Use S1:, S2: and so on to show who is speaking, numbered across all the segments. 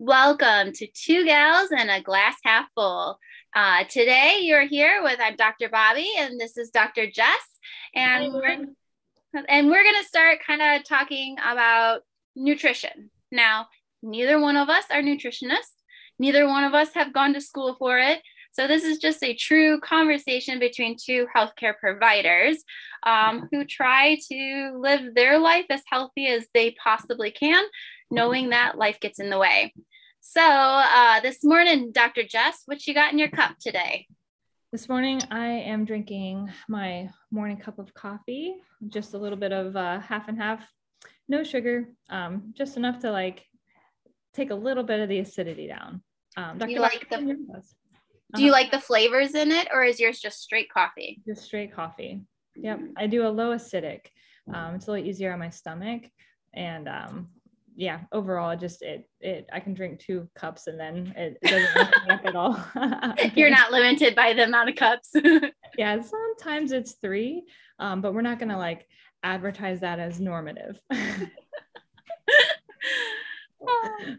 S1: Welcome to Two Gals and a Glass Half Full. Uh, today you're here with I'm Dr. Bobby and this is Dr. Jess, and we're and we're gonna start kind of talking about nutrition. Now, neither one of us are nutritionists. Neither one of us have gone to school for it. So this is just a true conversation between two healthcare providers um, who try to live their life as healthy as they possibly can, knowing that life gets in the way. So uh, this morning, Dr. Jess, what you got in your cup today?
S2: This morning, I am drinking my morning cup of coffee, just a little bit of uh, half and half, no sugar, um, just enough to like take a little bit of the acidity down. Um,
S1: do you like the uh-huh. Do you like the flavors in it, or is yours just straight coffee?
S2: Just straight coffee. Yep, I do a low acidic. Um, it's a little easier on my stomach, and um, yeah, overall, just it it I can drink two cups and then it, doesn't mess me up at all.
S1: You're not limited by the amount of cups.
S2: yeah, sometimes it's three, um, but we're not gonna like advertise that as normative.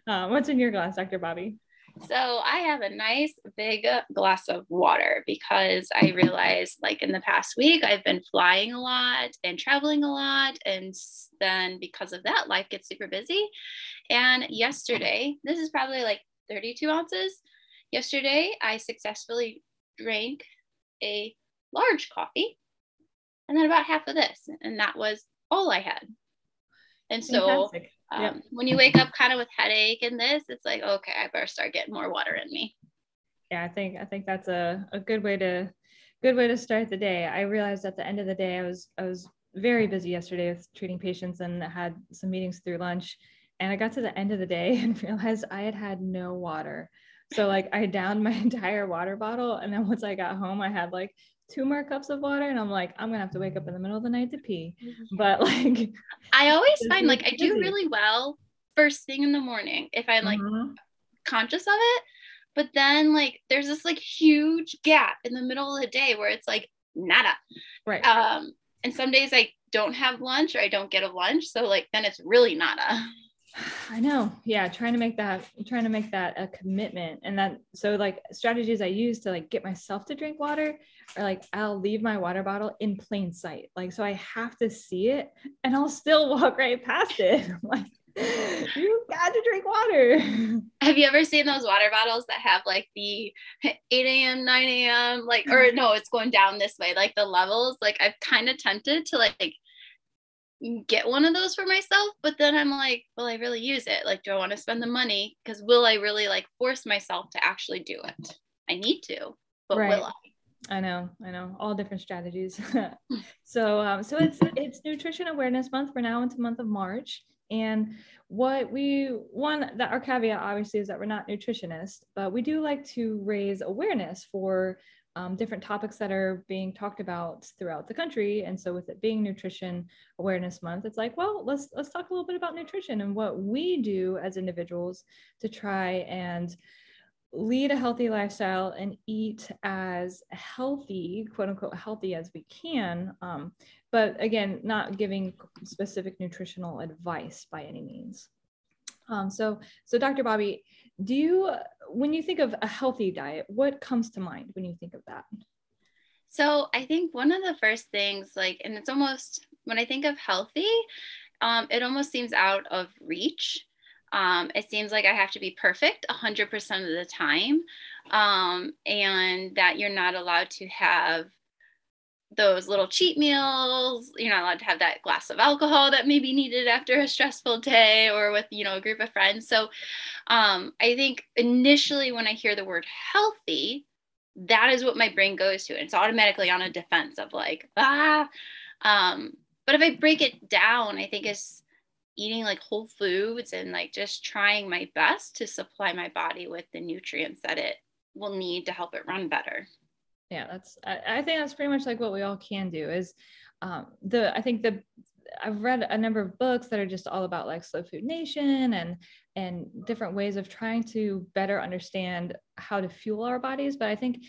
S2: uh, what's in your glass, Dr. Bobby?
S1: So I have a nice big glass of water because I realized like in the past week I've been flying a lot and traveling a lot and then because of that life gets super busy. And yesterday, this is probably like 32 ounces. Yesterday I successfully drank a large coffee and then about half of this and that was all I had. And so Fantastic um, yep. When you wake up kind of with headache and this, it's like, okay, I better start getting more water in me.
S2: Yeah, I think I think that's a, a good way to good way to start the day. I realized at the end of the day, I was I was very busy yesterday with treating patients and had some meetings through lunch. And I got to the end of the day and realized I had had no water. So like I downed my entire water bottle, and then once I got home, I had like two more cups of water and I'm like, I'm gonna have to wake up in the middle of the night to pee. But like
S1: I always find like I do really well first thing in the morning if I'm like mm-hmm. conscious of it. But then like there's this like huge gap in the middle of the day where it's like nada.
S2: Right.
S1: Um and some days I don't have lunch or I don't get a lunch. So like then it's really nada.
S2: I know. Yeah, trying to make that trying to make that a commitment. And that so like strategies I use to like get myself to drink water are like I'll leave my water bottle in plain sight. Like so I have to see it and I'll still walk right past it. like you got to drink water.
S1: Have you ever seen those water bottles that have like the 8 a.m., 9 a.m., like, or mm-hmm. no, it's going down this way, like the levels? Like, I've kind of tempted to like get one of those for myself but then i'm like will i really use it like do i want to spend the money because will i really like force myself to actually do it i need to but right. will i
S2: I know, I know, all different strategies. so, um, so it's it's Nutrition Awareness Month. We're now into month of March, and what we one that our caveat obviously is that we're not nutritionists, but we do like to raise awareness for um, different topics that are being talked about throughout the country. And so, with it being Nutrition Awareness Month, it's like, well, let's let's talk a little bit about nutrition and what we do as individuals to try and lead a healthy lifestyle and eat as healthy, quote unquote, healthy as we can. Um, but again, not giving specific nutritional advice by any means. Um, so, so Dr. Bobby, do you, when you think of a healthy diet, what comes to mind when you think of that?
S1: So, I think one of the first things, like, and it's almost when I think of healthy, um, it almost seems out of reach. Um, it seems like I have to be perfect 100% of the time, um, and that you're not allowed to have those little cheat meals you're not allowed to have that glass of alcohol that may be needed after a stressful day or with you know a group of friends. So um, i think initially when i hear the word healthy that is what my brain goes to And it's automatically on a defense of like ah. Um, but if i break it down i think it's eating like whole foods and like just trying my best to supply my body with the nutrients that it will need to help it run better
S2: yeah that's I, I, think that's pretty much like what we all can do is um, the i think the i've read a number of books that are just all about like slow food nation and and different ways of trying to better understand how to fuel our bodies. But i think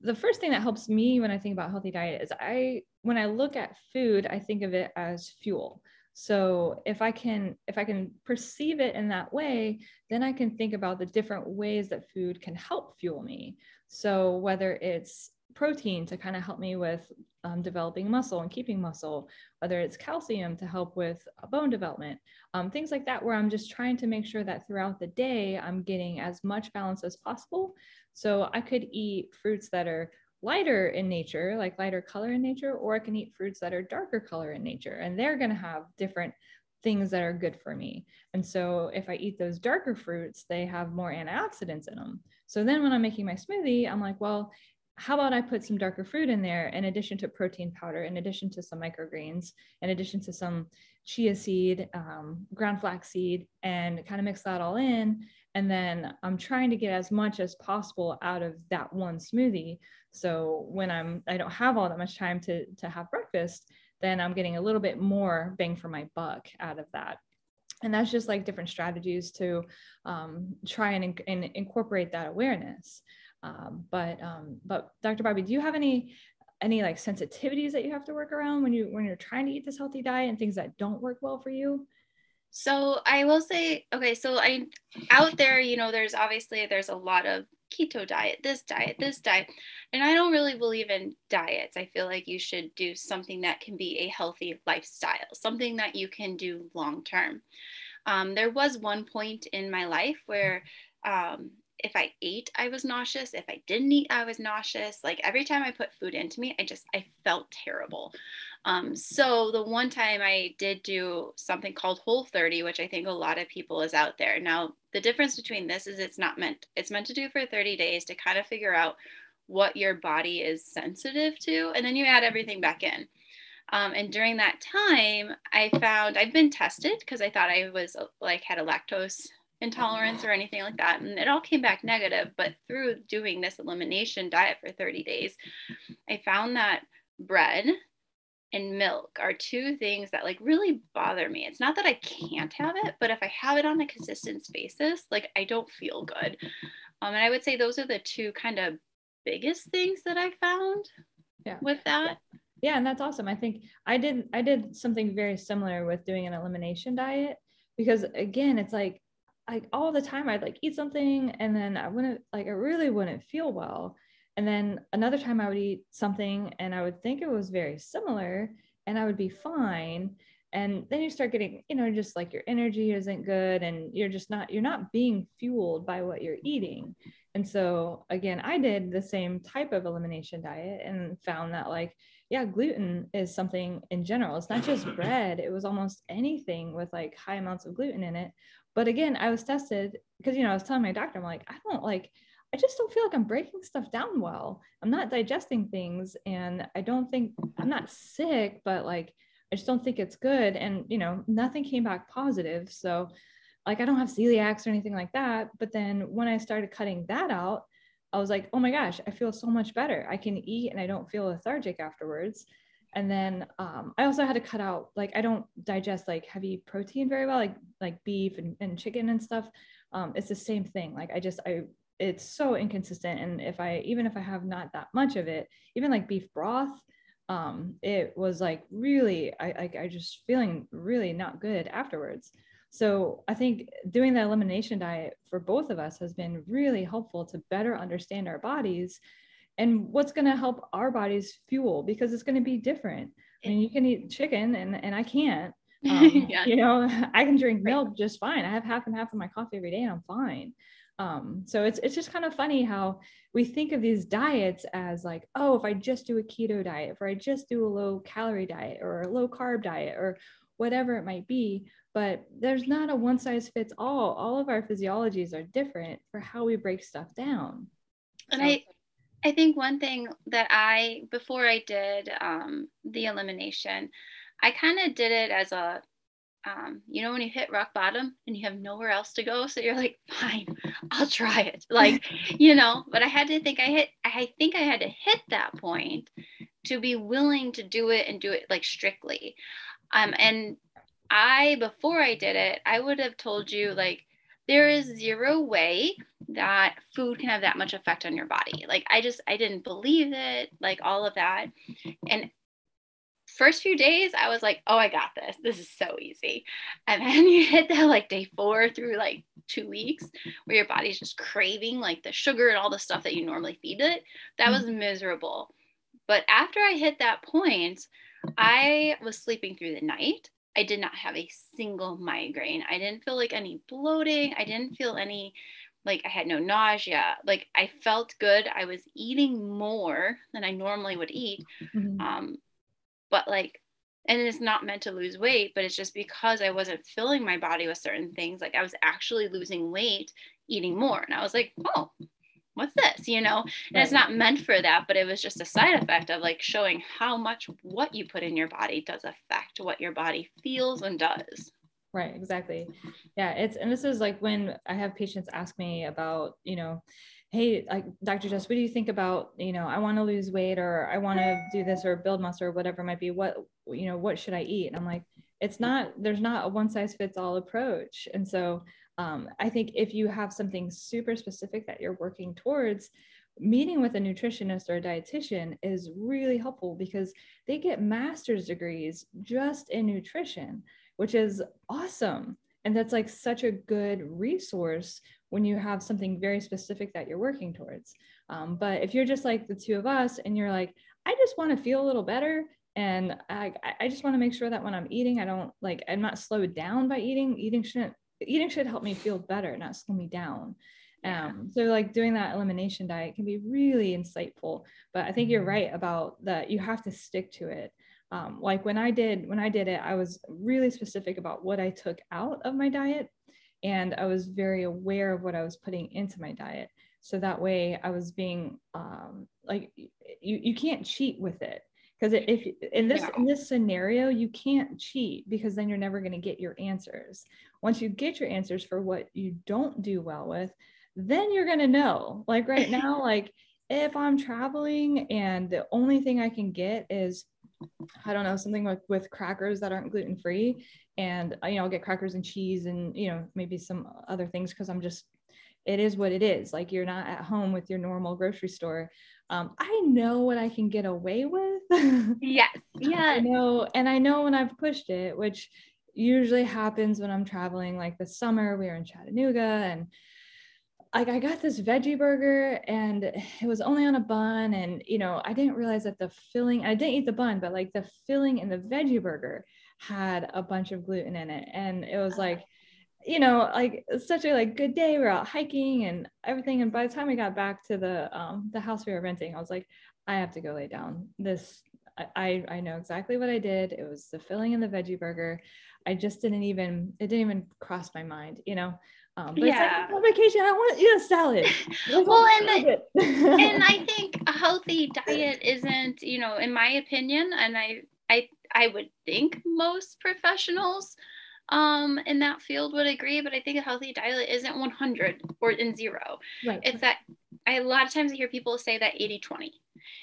S2: the first thing that helps me when i think about healthy diet is i when i look at food i think of it as fuel. So if i can if i can perceive it in that way then i can think about the different ways that food can help fuel me. So whether it's protein to kind of help me with um, developing muscle and keeping muscle, whether it's calcium to help with bone development, um, things like that, where I'm just trying to make sure that throughout the day, I'm getting as much balance as possible. So I could eat fruits that are lighter in nature, like lighter color in nature, or I can eat fruits that are darker color in nature, and they're going to have different things that are good for me. And so if I eat those darker fruits, they have more antioxidants in them. So then when I'm making my smoothie, I'm like, well, how about I put some darker fruit in there in addition to protein powder, in addition to some microgreens, in addition to some chia seed, um, ground flax seed, and kind of mix that all in. And then I'm trying to get as much as possible out of that one smoothie. So when I'm, I don't have all that much time to, to have breakfast, then I'm getting a little bit more bang for my buck out of that. And that's just like different strategies to um, try and, and incorporate that awareness. Um, but um, but Dr. Bobby, do you have any any like sensitivities that you have to work around when you when you're trying to eat this healthy diet and things that don't work well for you?
S1: So I will say, okay, so I out there, you know, there's obviously there's a lot of keto diet, this diet, this diet. And I don't really believe in diets. I feel like you should do something that can be a healthy lifestyle, something that you can do long term. Um, there was one point in my life where um, if I ate, I was nauseous. If I didn't eat, I was nauseous. Like every time I put food into me, I just I felt terrible. Um, so the one time I did do something called Whole 30, which I think a lot of people is out there. Now the difference between this is it's not meant it's meant to do for 30 days to kind of figure out what your body is sensitive to, and then you add everything back in. Um, and during that time, I found I've been tested because I thought I was like had a lactose intolerance or anything like that. And it all came back negative. But through doing this elimination diet for 30 days, I found that bread and milk are two things that like really bother me. It's not that I can't have it, but if I have it on a consistent basis, like I don't feel good. Um, and I would say those are the two kind of biggest things that I found yeah. with that.
S2: Yeah, and that's awesome. I think I did I did something very similar with doing an elimination diet because again, it's like like all the time I'd like eat something and then I wouldn't like I really wouldn't feel well. And then another time I would eat something and I would think it was very similar and I would be fine. And then you start getting, you know, just like your energy isn't good and you're just not, you're not being fueled by what you're eating. And so again, I did the same type of elimination diet and found that like, yeah, gluten is something in general. It's not just bread, it was almost anything with like high amounts of gluten in it but again, I was tested because, you know, I was telling my doctor, I'm like, I don't like, I just don't feel like I'm breaking stuff down well. I'm not digesting things and I don't think I'm not sick, but like, I just don't think it's good. And, you know, nothing came back positive. So, like, I don't have celiacs or anything like that. But then when I started cutting that out, I was like, oh my gosh, I feel so much better. I can eat and I don't feel lethargic afterwards and then um, i also had to cut out like i don't digest like heavy protein very well like like beef and, and chicken and stuff. Um, it's the same thing like i just i it's so inconsistent. And if i even if i have not that much of it even like beef broth um, it was like really i i, I just feeling really not good afterwards. So i think doing the elimination diet for both of us has been really helpful to better understand our bodies and what's going to help our bodies fuel because it's going to be different. I mean, you can eat chicken and, and I can't. Um, yeah. You know, I can drink milk just fine. I have half and half of my coffee every day and I'm fine. Um, so it's it's just kind of funny how we think of these diets as like, oh, if I just do a keto diet, or I just do a low calorie diet or a low carb diet or whatever it might be, but there's not a one size fits all. All of our physiologies are different for how we break stuff down.
S1: And I I think one thing that I, before I did um, the elimination, I kind of did it as a, um, you know, when you hit rock bottom and you have nowhere else to go. So you're like, fine, I'll try it. Like, you know, but I had to think I hit, I think I had to hit that point to be willing to do it and do it like strictly. Um, and I, before I did it, I would have told you, like, there is zero way that food can have that much effect on your body. Like I just I didn't believe it, like all of that. And first few days I was like, oh, I got this. This is so easy. And then you hit that like day four through like two weeks where your body's just craving like the sugar and all the stuff that you normally feed it. That was mm-hmm. miserable. But after I hit that point, I was sleeping through the night. I did not have a single migraine. I didn't feel like any bloating. I didn't feel any like I had no nausea. Like I felt good. I was eating more than I normally would eat. Mm-hmm. Um, but like, and it's not meant to lose weight, but it's just because I wasn't filling my body with certain things. Like I was actually losing weight eating more. And I was like, oh, what's this? You know, and right. it's not meant for that, but it was just a side effect of like showing how much what you put in your body does affect what your body feels and does.
S2: Right, exactly. Yeah, it's and this is like when I have patients ask me about, you know, hey, like Dr. Jess, what do you think about, you know, I want to lose weight or I want to do this or build muscle or whatever it might be. What, you know, what should I eat? And I'm like, it's not, there's not a one size fits all approach. And so um, I think if you have something super specific that you're working towards, meeting with a nutritionist or a dietitian is really helpful because they get master's degrees just in nutrition, which is awesome. And that's like such a good resource when you have something very specific that you're working towards. Um, but if you're just like the two of us and you're like, I just want to feel a little better. And I, I just want to make sure that when I'm eating, I don't like, I'm not slowed down by eating. Eating shouldn't, eating should help me feel better, not slow me down. Um, so like doing that elimination diet can be really insightful, but I think you're right about that. You have to stick to it. Um, like when I did, when I did it, I was really specific about what I took out of my diet and I was very aware of what I was putting into my diet. So that way I was being um, like, you, you can't cheat with it. Because if in this in this scenario, you can't cheat because then you're never going to get your answers. Once you get your answers for what you don't do well with, then you're going to know. Like right now, like if I'm traveling and the only thing I can get is I don't know, something like with crackers that aren't gluten free. And, uh, you know, I'll get crackers and cheese and, you know, maybe some other things because I'm just, it is what it is. Like you're not at home with your normal grocery store. Um, I know what I can get away with.
S1: yes. Yeah.
S2: I know. And I know when I've pushed it, which usually happens when I'm traveling. Like this summer, we were in Chattanooga and like I got this veggie burger and it was only on a bun and you know I didn't realize that the filling I didn't eat the bun but like the filling in the veggie burger had a bunch of gluten in it. And it was like you know like such a like good day we are out hiking and everything. And by the time we got back to the um the house we were renting I was like I have to go lay down. This I I know exactly what I did. It was the filling in the veggie burger I just didn't even it didn't even cross my mind you know um, but yeah. it's like on vacation, I want to eat a salad.
S1: well, and, the, and I think a healthy diet isn't, you know, in my opinion, and I, I, I would think most professionals um, in that field would agree, but I think a healthy diet isn't 100 or in zero. Right. It's that I, a lot of times I hear people say that 80 20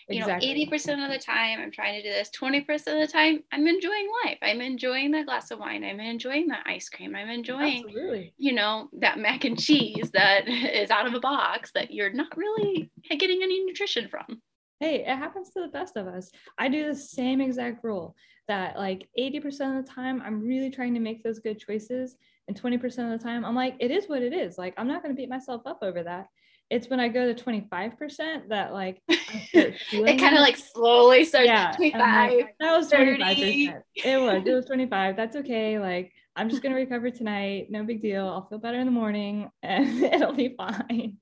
S1: you exactly. know 80% of the time i'm trying to do this 20% of the time i'm enjoying life. I'm enjoying that glass of wine. I'm enjoying that ice cream. I'm enjoying Absolutely. you know that mac and cheese that is out of a box that you're not really getting any nutrition from.
S2: Hey it happens to the best of us. I do the same exact rule that like 80% of the time i'm really trying to make those good choices and 20% of the time i'm like it is what it is. Like i'm not going to beat myself up over that it's when I go to 25% that like
S1: it kind of like slowly starts yeah, 25.
S2: Like, that was 25%. It was, it was 25. That's okay. Like I'm just gonna recover tonight. No big deal. I'll feel better in the morning and it'll be fine.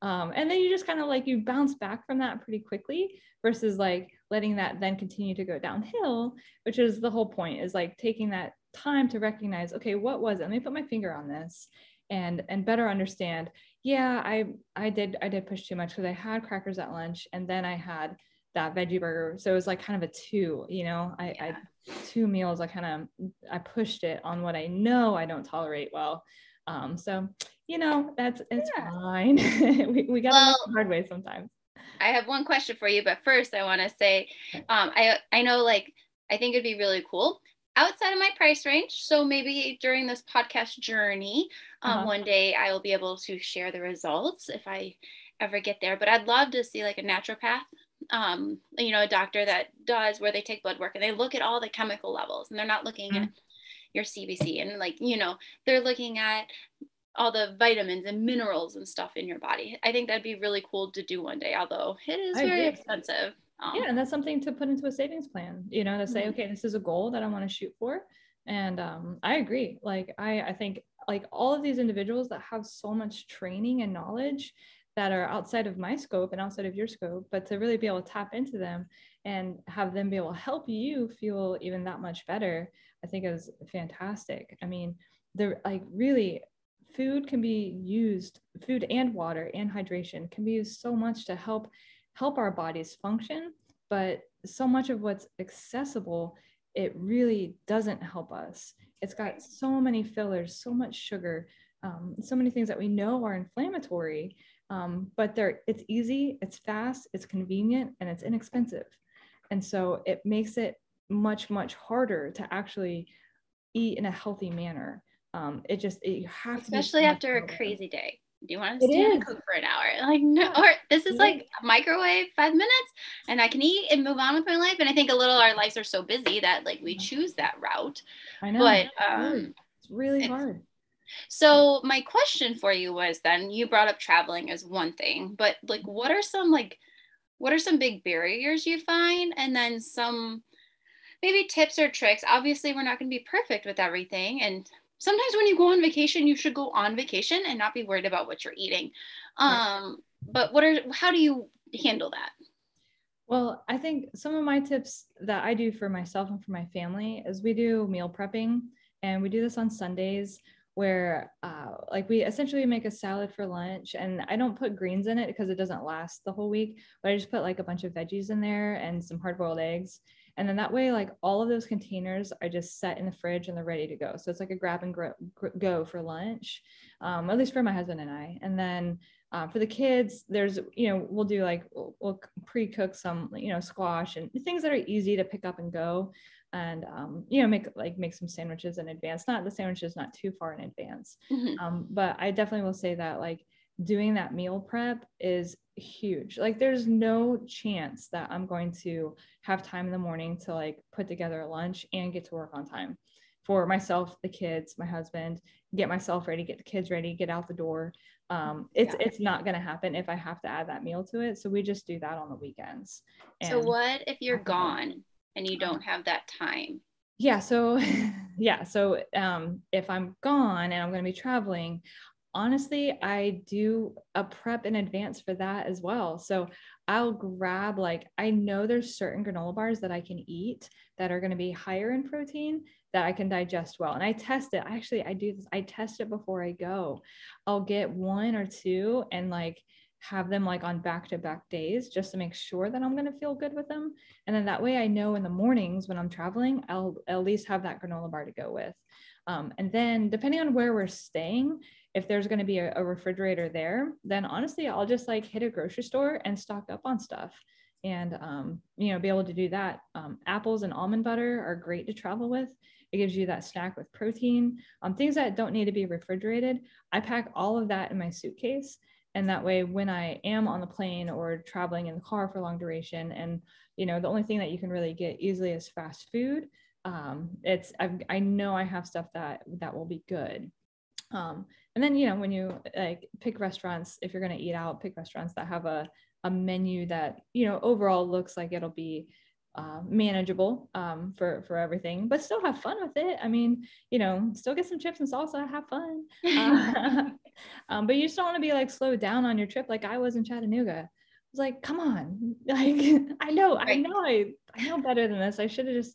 S2: Um, and then you just kind of like you bounce back from that pretty quickly versus like letting that then continue to go downhill, which is the whole point is like taking that time to recognize, okay, what was it? Let me put my finger on this and and better understand yeah i i did i did push too much because i had crackers at lunch and then i had that veggie burger. So it was like kind of a two you know? I, yeah. I two meals i kind of i pushed it on what i know i don't tolerate well. Um so you know that's it's yeah. fine. We, we got well, the hard way sometimes.
S1: I have one question for you but first i want to say um i i know like i think it'd be really cool outside of my price range. So maybe during this podcast journey, um, uh-huh. one day I will be able to share the results if I ever get there. But I'd love to see like a naturopath um, you know, a doctor that does where they take blood work and they look at all the chemical levels and they're not looking mm-hmm. at your CBC and like, you know, they're looking at all the vitamins and minerals and stuff in your body. I think that'd be really cool to do one day, although it is I very agree. expensive.
S2: Um, yeah, and that's something to put into a savings plan, you know, to say, mm-hmm. okay, this is a goal that I want to shoot for. And um, I agree. Like, I, I think like all of these individuals that have so much training and knowledge that are outside of my scope and outside of your scope, but to really be able to tap into them and have them be able to help you feel even that much better, I think is fantastic. I mean, they're like really food can be used, food and water and hydration can be used so much to help help our bodies function, but so much of what's accessible, it really doesn't help us. It's got so many fillers, so much sugar, um, so many things that we know are inflammatory, um, but they're it's easy, it's fast, it's convenient, and it's inexpensive. And so it makes it much much harder to actually eat in a healthy manner. Um, it just it, you have
S1: especially after a crazy day do you want to stand and cook for an hour? Like, no, or this is like a microwave five minutes and I can eat and move on with my life. And I think a little our lives are so busy that like we choose that route. I know. But um,
S2: it's really it's, hard.
S1: So my question for you was then you brought up traveling as one thing, but like what are some like what are some big barriers you find? And then some maybe tips or tricks. Obviously, we're not going to be perfect with everything. And sometimes when you go on vacation, you should go on vacation and not be worried about what you're eating. Um, but what are how do you handle that?
S2: Well, I think some of my tips that I do for myself and for my family is we do meal prepping and we do this on Sundays where uh, like we essentially make a salad for lunch and I don't put greens in it because it doesn't last the whole week, but I just put like a bunch of veggies in there and some hard boiled eggs and then that way, like all of those containers are just set in the fridge and they're ready to go. So it's like a grab and go for lunch, um, at least for my husband and I. And then uh, for the kids, there's, you know, we'll do like, we'll, we'll pre cook some, you know, squash and things that are easy to pick up and go. And, um, you know, make like make some sandwiches in advance, not the sandwiches, not too far in advance. Mm-hmm. Um, but I definitely will say that like doing that meal prep is huge. Like there's no chance that I'm going to have time in the morning to like put together a lunch and get to work on time for myself, the kids, my husband, get myself ready, get the kids ready, get out the door. Um, it's yeah. it's not gonna happen if I have to add that meal to it. So we just do that on the weekends.
S1: so what if you're gone and you don't have that time?
S2: Yeah, so yeah, so um, if I'm gone and I'm gonna be traveling, honestly, I do a prep in advance for that as well. So I'll grab, like, I know there's certain granola bars that I can eat that are going to be higher in protein that I can digest well. And I test it. Actually, I do this, I test it before I go. I'll get one or two and like, have them like on back to back days just to make sure that I'm going to feel good with them. And then that way I know in the mornings when I'm traveling, I'll at least have that granola bar to go with. Um, and then depending on where we're staying, if there's going to be a, a, refrigerator there, then honestly, I'll just like hit a grocery store and stock up on stuff and, um, you know, be able to do that. Um, apples and almond butter are great to travel with. It gives you that snack with protein, um, things that don't need to be refrigerated. I pack all of that in my suitcase. And that way, when I am on the plane or traveling in the car for long duration, and you know, the only thing that you can really get easily is fast food. Um, it's I've, I know I have stuff that that will be good. Um, and then you know when you like pick restaurants if you're going to eat out pick restaurants that have a, a menu that you know overall looks like it'll be uh, manageable um, for for everything but still have fun with it i mean you know still get some chips and salsa have fun uh, um, but you just don't want to be like slowed down on your trip like i was in chattanooga I was like, come on, like I know, right. I know, I, I know better than this. I should have just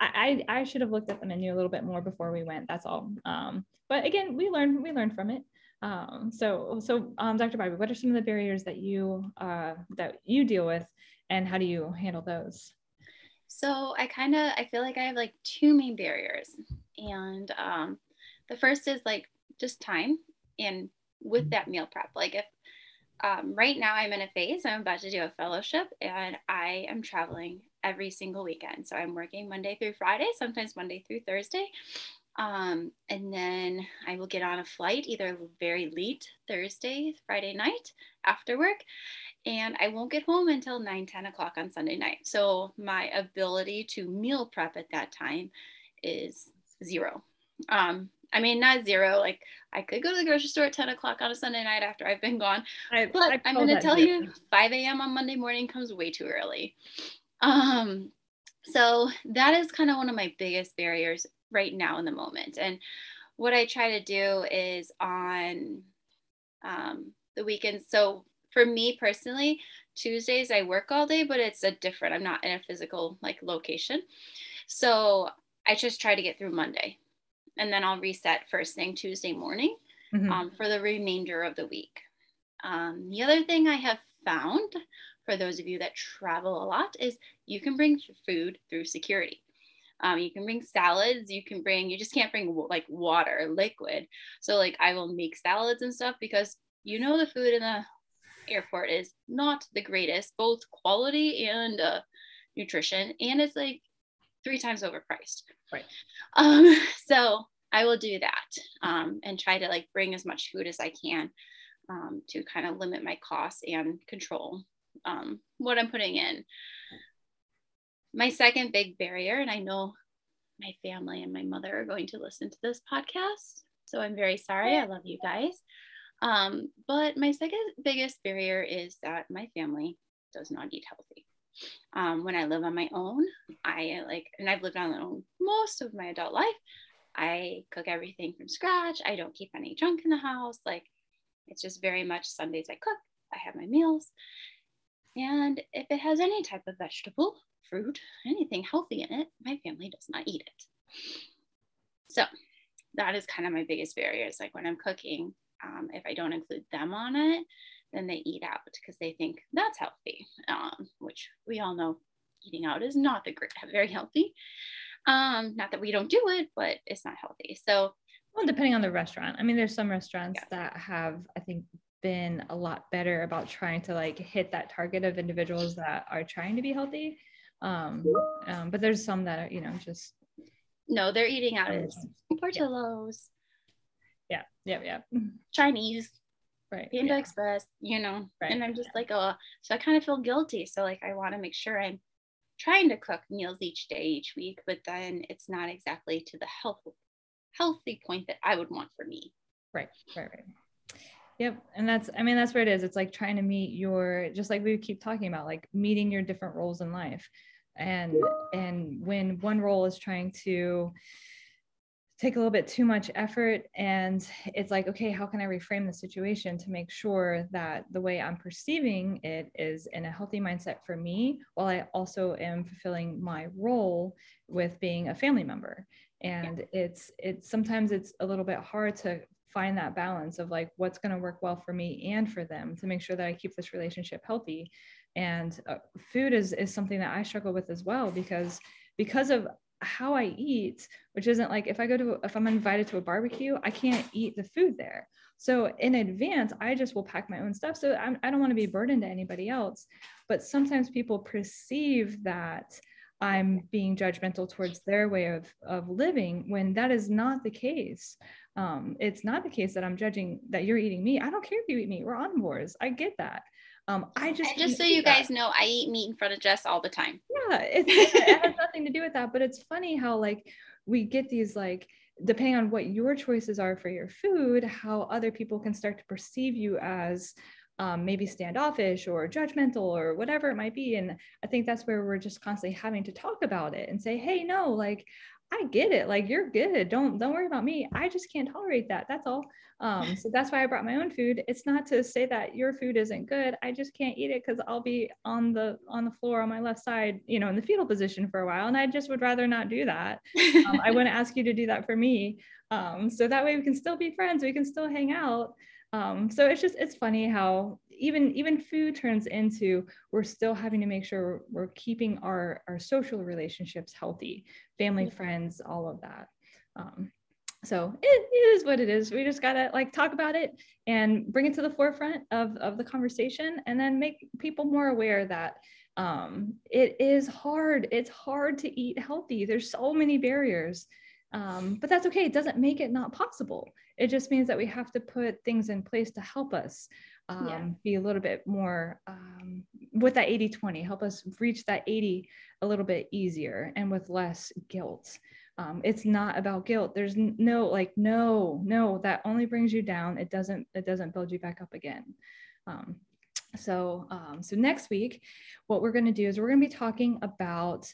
S2: I, I should have looked at the menu a little bit more before we went. That's all. Um, but again, we learned we learned from it. Um, so so um, Dr. Bobby, what are some of the barriers that you uh, that you deal with, and how do you handle those?
S1: So I kind of I feel like I have like two main barriers, and um, the first is like just time and with that meal prep. Like if um, right now I'm in a phase, I'm about to do a fellowship, and I am traveling every single weekend. So I'm working Monday through Friday, sometimes Monday through Thursday. Um, and then I will get on a flight either very late Thursday, Friday night after work. and I won't get home until 9, 10 o'clock on Sunday night. So my ability to meal prep at that time is zero. Um, I mean, not zero. Like I could go to the grocery store at 10 o'clock on a Sunday night after I've been gone. I, but I am going to tell you 5 a.m. on Monday morning comes way too early. Um, so that is kind of one of my biggest barriers right now in the moment. And what I try to do is on um, the weekends. So for me personally, Tuesdays I work all day, but it's a different, I'm not in a physical like location. So I just try to get through Monday and then I'll reset first thing Tuesday morning mm-hmm. um, for the remainder of the week. Um, the other thing I have found for those of you that travel a lot is you can bring food through security. Um, you can bring salads. You can bring. You just can't bring like water, liquid. So like I will make salads and stuff because you know the food in the airport is not the greatest, both quality and uh, nutrition, and it's like three times overpriced.
S2: Right.
S1: Um, so I will do that um, and try to like bring as much food as I can um, to kind of limit my costs and control um, what I'm putting in. My second big barrier, and I know my family and my mother are going to listen to this podcast, so I'm very sorry. I love you guys. Um, but my second biggest barrier is that my family does not eat healthy. Um, when I live on my own, I like, and I've lived on my own most of my adult life. I cook everything from scratch. I don't keep any junk in the house. Like, it's just very much Sundays I cook, I have my meals. And if it has any type of vegetable, fruit, anything healthy in it, my family does not eat it. So that is kind of my biggest barrier. Is like when I'm cooking, um, if I don't include them on it, then they eat out because they think that's healthy, um, which we all know eating out is not the great, very healthy. Um, not that we don't do it, but it's not healthy. So,
S2: well, depending on the restaurant. I mean, there's some restaurants yeah. that have, I think, been a lot better about trying to like hit that target of individuals that are trying to be healthy. Um, um but there's some that are, you know, just
S1: no, they're eating out as Portillo's.
S2: Yeah, yeah, yeah.
S1: Chinese
S2: right
S1: panda yeah. express you know right. and i'm just yeah. like oh so i kind of feel guilty so like i want to make sure i'm trying to cook meals each day each week but then it's not exactly to the health healthy point that i would want for me
S2: right right right yep and that's i mean that's where it is. It's like trying to meet your just like we keep talking about like meeting your different roles in life. And and when one role is trying to take a little bit too much effort and it's like okay how can i reframe the situation to make sure that the way i'm perceiving it is in a healthy mindset for me while i also am fulfilling my role with being a family member? And it's it's sometimes it's a little bit hard to find that balance of like what's going to work well for me and for them to make sure that i keep this relationship healthy and uh, food is is something that i struggle with as well because because of how I eat, which isn't like if I go to, if I'm invited to a barbecue, I can't eat the food there. So in advance, I just will pack my own stuff. So I'm, I do not want to be burdened to anybody else. But sometimes people perceive that I'm being judgmental towards their way of, of living when that is not the case. Um, it's not the case that I'm judging that you're eating meat. I don't care if you eat meat. We're omnivores. I get that. Um, I just
S1: and just so you that. guys know, I eat meat in front of Jess all the time.
S2: Yeah, it has nothing to do with that. But it's funny how like we get these like depending on what your choices are for your food, how other people can start to perceive you as um, maybe standoffish or judgmental or whatever it might be. And I think that's where we're just constantly having to talk about it and say, hey, no, like I get it. Like you're good. Don't don't worry about me. I just can't tolerate that. That's all. Um, so that's why I brought my own food. It's not to say that your food isn't good. I just can't eat it because I'll be on the on the floor on my left side, you know, in the fetal position for a while, and I just would rather not do that. Um, I wouldn't ask you to do that for me. Um, so that way we can still be friends. We can still hang out. Um, so it's just it's funny how even even food turns into we're still having to make sure we're, keeping our our social relationships healthy, family, mm-hmm. friends, all of that. Um, so it, it is what it is. We just gotta like talk about it and bring it to the forefront of of the conversation, and then make people more aware that um, it is hard. It's hard to eat healthy. There's so many barriers. Um, but that's okay. It doesn't make it not possible. It just means that we have to put things in place to help us um, yeah. be a little bit more um, with that 80 20 help us reach that 80 a little bit easier and with less guilt. Um, it's not about guilt. There's no like no no that only brings you down. It doesn't it doesn't build you back up again. Um, so um, so next week what we're going to do is we're going to be talking about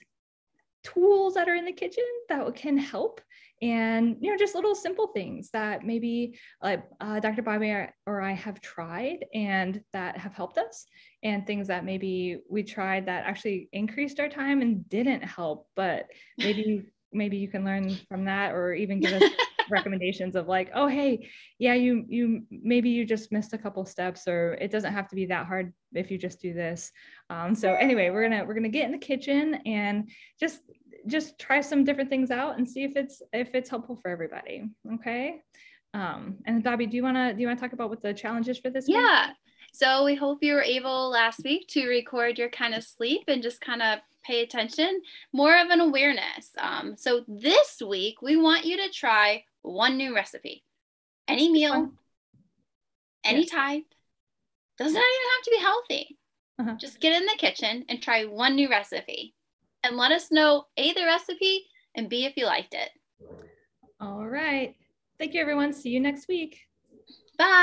S2: tools that are in the kitchen that can help and you know just little simple things that maybe uh, uh, dr bobby or i have tried and that have helped us and things that maybe we tried that actually increased our time and didn't help but maybe maybe you can learn from that or even give us recommendations of like oh hey yeah you you maybe you just missed a couple steps or it doesn't have to be that hard if you just do this. Um, so anyway we're gonna we're gonna get in the kitchen and just just try some different things out and see if it's if it's helpful for everybody okay um, and Bobby, do you want to do you want to talk about what the challenge is for this week?
S1: yeah week? so we hope you were able last week to record your kind of sleep and just kind of pay attention more of an awareness um, so this week we want you to try one new recipe any meal any yeah. type doesn't even have to be healthy uh-huh. just get in the kitchen and try one new recipe and let us know A, the recipe, and B, if you liked it.
S2: All right. Thank you, everyone. See you next week.
S1: Bye.